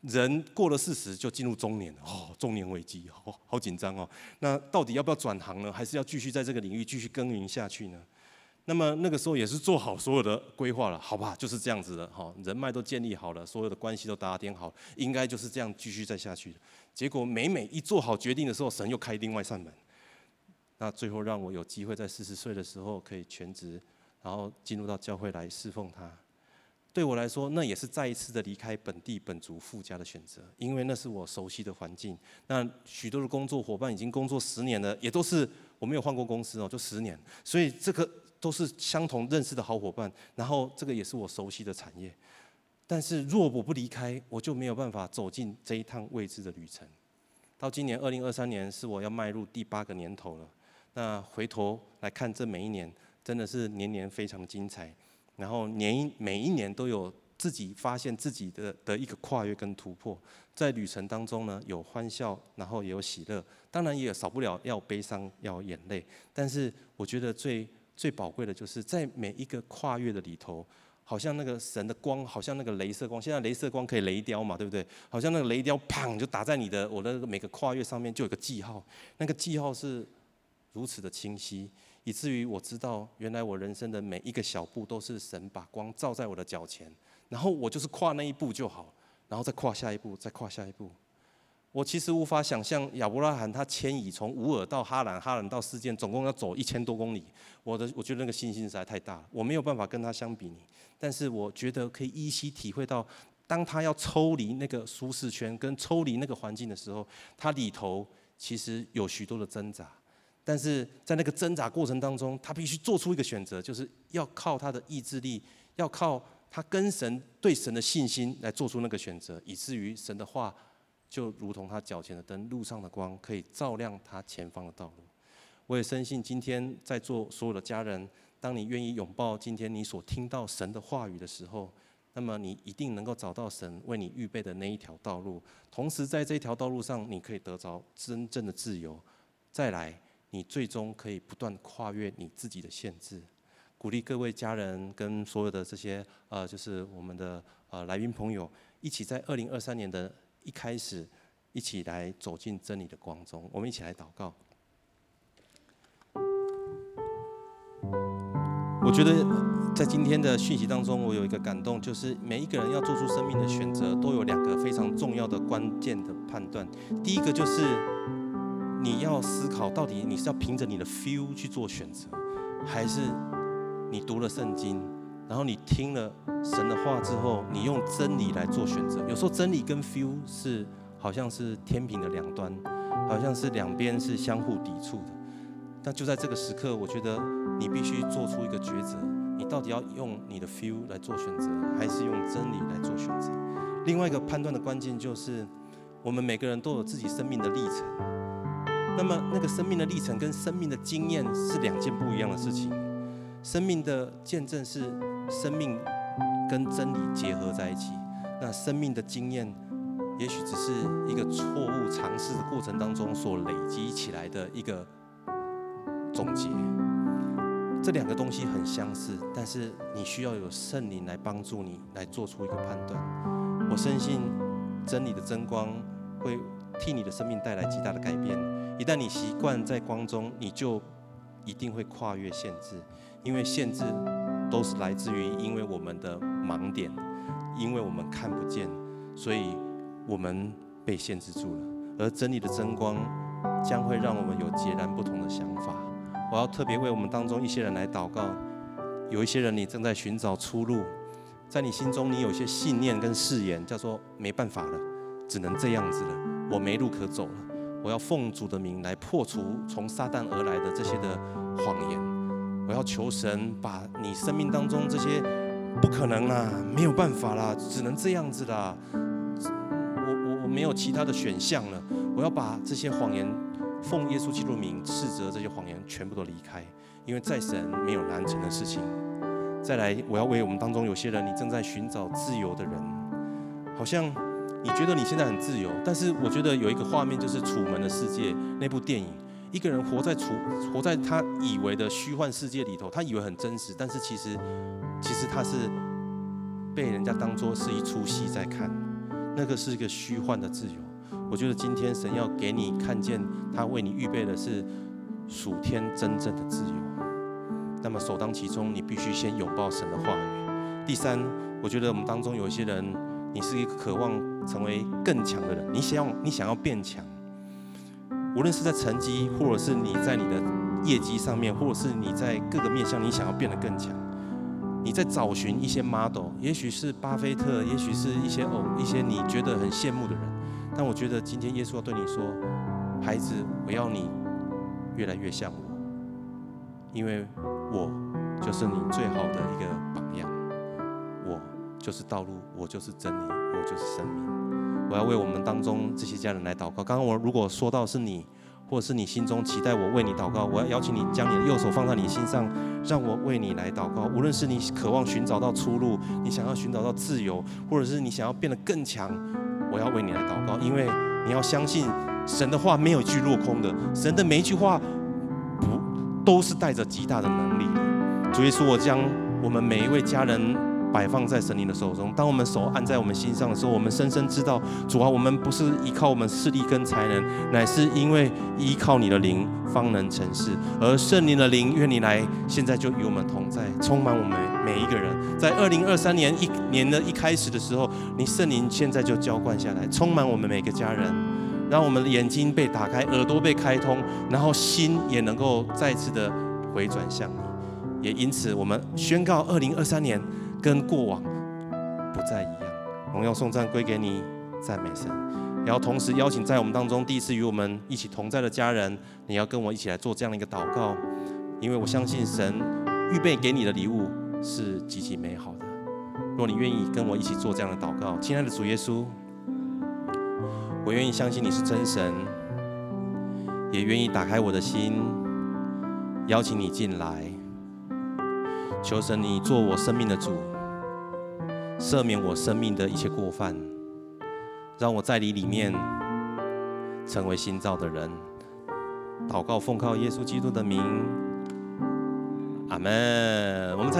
人过了四十就进入中年了哦，中年危机，好好紧张哦。那到底要不要转行呢？还是要继续在这个领域继续耕耘下去呢？那么那个时候也是做好所有的规划了，好吧，就是这样子的哈，人脉都建立好了，所有的关系都打点好，应该就是这样继续再下去。结果每每一做好决定的时候，神又开另外一扇门，那最后让我有机会在四十岁的时候可以全职，然后进入到教会来侍奉他。对我来说，那也是再一次的离开本地本族富家的选择，因为那是我熟悉的环境。那许多的工作伙伴已经工作十年了，也都是我没有换过公司哦，就十年，所以这个都是相同认识的好伙伴。然后这个也是我熟悉的产业。但是若我不离开，我就没有办法走进这一趟未知的旅程。到今年二零二三年是我要迈入第八个年头了。那回头来看这每一年，真的是年年非常精彩。然后年每一年都有自己发现自己的的一个跨越跟突破，在旅程当中呢，有欢笑，然后也有喜乐，当然也少不了要悲伤，要眼泪。但是我觉得最最宝贵的就是在每一个跨越的里头，好像那个神的光，好像那个雷射光。现在雷射光可以雷雕嘛，对不对？好像那个雷雕砰就打在你的我的每个跨越上面，就有个记号。那个记号是如此的清晰，以至于我知道，原来我人生的每一个小步都是神把光照在我的脚前。然后我就是跨那一步就好，然后再跨下一步，再跨下一步。我其实无法想象亚伯拉罕他迁移从乌尔到哈兰，哈兰到示剑，总共要走一千多公里。我的我觉得那个信心实在太大了，我没有办法跟他相比拟。但是我觉得可以依稀体会到，当他要抽离那个舒适圈跟抽离那个环境的时候，他里头其实有许多的挣扎。但是在那个挣扎过程当中，他必须做出一个选择，就是要靠他的意志力，要靠。他跟神对神的信心来做出那个选择，以至于神的话就如同他脚前的灯，路上的光，可以照亮他前方的道路。我也深信，今天在座所有的家人，当你愿意拥抱今天你所听到神的话语的时候，那么你一定能够找到神为你预备的那一条道路。同时，在这条道路上，你可以得着真正的自由。再来，你最终可以不断跨越你自己的限制。鼓励各位家人跟所有的这些呃，就是我们的呃来宾朋友，一起在二零二三年的一开始，一起来走进真理的光中。我们一起来祷告。我觉得在今天的讯息当中，我有一个感动，就是每一个人要做出生命的选择，都有两个非常重要的关键的判断。第一个就是你要思考，到底你是要凭着你的 feel 去做选择，还是？你读了圣经，然后你听了神的话之后，你用真理来做选择。有时候真理跟 feel 是好像是天平的两端，好像是两边是相互抵触的。但就在这个时刻，我觉得你必须做出一个抉择：你到底要用你的 feel 来做选择，还是用真理来做选择？另外一个判断的关键就是，我们每个人都有自己生命的历程。那么那个生命的历程跟生命的经验是两件不一样的事情。生命的见证是生命跟真理结合在一起，那生命的经验也许只是一个错误尝试的过程当中所累积起来的一个总结。这两个东西很相似，但是你需要有圣灵来帮助你来做出一个判断。我深信真理的真光会替你的生命带来极大的改变。一旦你习惯在光中，你就一定会跨越限制。因为限制都是来自于因为我们的盲点，因为我们看不见，所以我们被限制住了。而真理的真光将会让我们有截然不同的想法。我要特别为我们当中一些人来祷告。有一些人你正在寻找出路，在你心中你有些信念跟誓言，叫做没办法了，只能这样子了，我没路可走了。我要奉主的名来破除从撒旦而来的这些的谎言。我要求神把你生命当中这些不可能啦，没有办法啦，只能这样子啦。我我我没有其他的选项了。我要把这些谎言奉耶稣基督名斥责这些谎言全部都离开，因为在神没有难成的事情。再来，我要为我们当中有些人，你正在寻找自由的人，好像你觉得你现在很自由，但是我觉得有一个画面就是《楚门的世界》那部电影。一个人活在处活在他以为的虚幻世界里头，他以为很真实，但是其实其实他是被人家当做是一出戏在看，那个是一个虚幻的自由。我觉得今天神要给你看见，他为你预备的是属天真正的自由。那么首当其冲，你必须先拥抱神的话语。第三，我觉得我们当中有一些人，你是一个渴望成为更强的人，你想要你想要变强。无论是在成绩，或者是你在你的业绩上面，或者是你在各个面向，你想要变得更强，你在找寻一些 model，也许是巴菲特，也许是一些偶，一些你觉得很羡慕的人。但我觉得今天耶稣要对你说，孩子，我要你越来越像我，因为我就是你最好的一个榜样，我就是道路，我就是真理，我就是生命。我要为我们当中这些家人来祷告。刚刚我如果说到是你，或者是你心中期待我为你祷告，我要邀请你将你的右手放在你心上，让我为你来祷告。无论是你渴望寻找到出路，你想要寻找到自由，或者是你想要变得更强，我要为你来祷告。因为你要相信神的话没有一句落空的，神的每一句话不都是带着极大的能力的。主耶稣，我将我们每一位家人。摆放在神灵的手中。当我们手按在我们心上的时候，我们深深知道，主啊，我们不是依靠我们势力跟才能，乃是因为依靠你的灵方能成事。而圣灵的灵，愿你来，现在就与我们同在，充满我们每一个人。在二零二三年一年的一开始的时候，你圣灵现在就浇灌下来，充满我们每个家人，让我们的眼睛被打开，耳朵被开通，然后心也能够再次的回转向你。也因此，我们宣告二零二三年。跟过往不再一样，荣耀颂赞归给你，赞美神。然后同时邀请在我们当中第一次与我们一起同在的家人，你要跟我一起来做这样的一个祷告，因为我相信神预备给你的礼物是极其美好的。若你愿意跟我一起做这样的祷告，亲爱的主耶稣，我愿意相信你是真神，也愿意打开我的心，邀请你进来，求神你做我生命的主。赦免我生命的一切过犯，让我在你里面成为新造的人。祷告奉靠耶稣基督的名，阿门。我们才。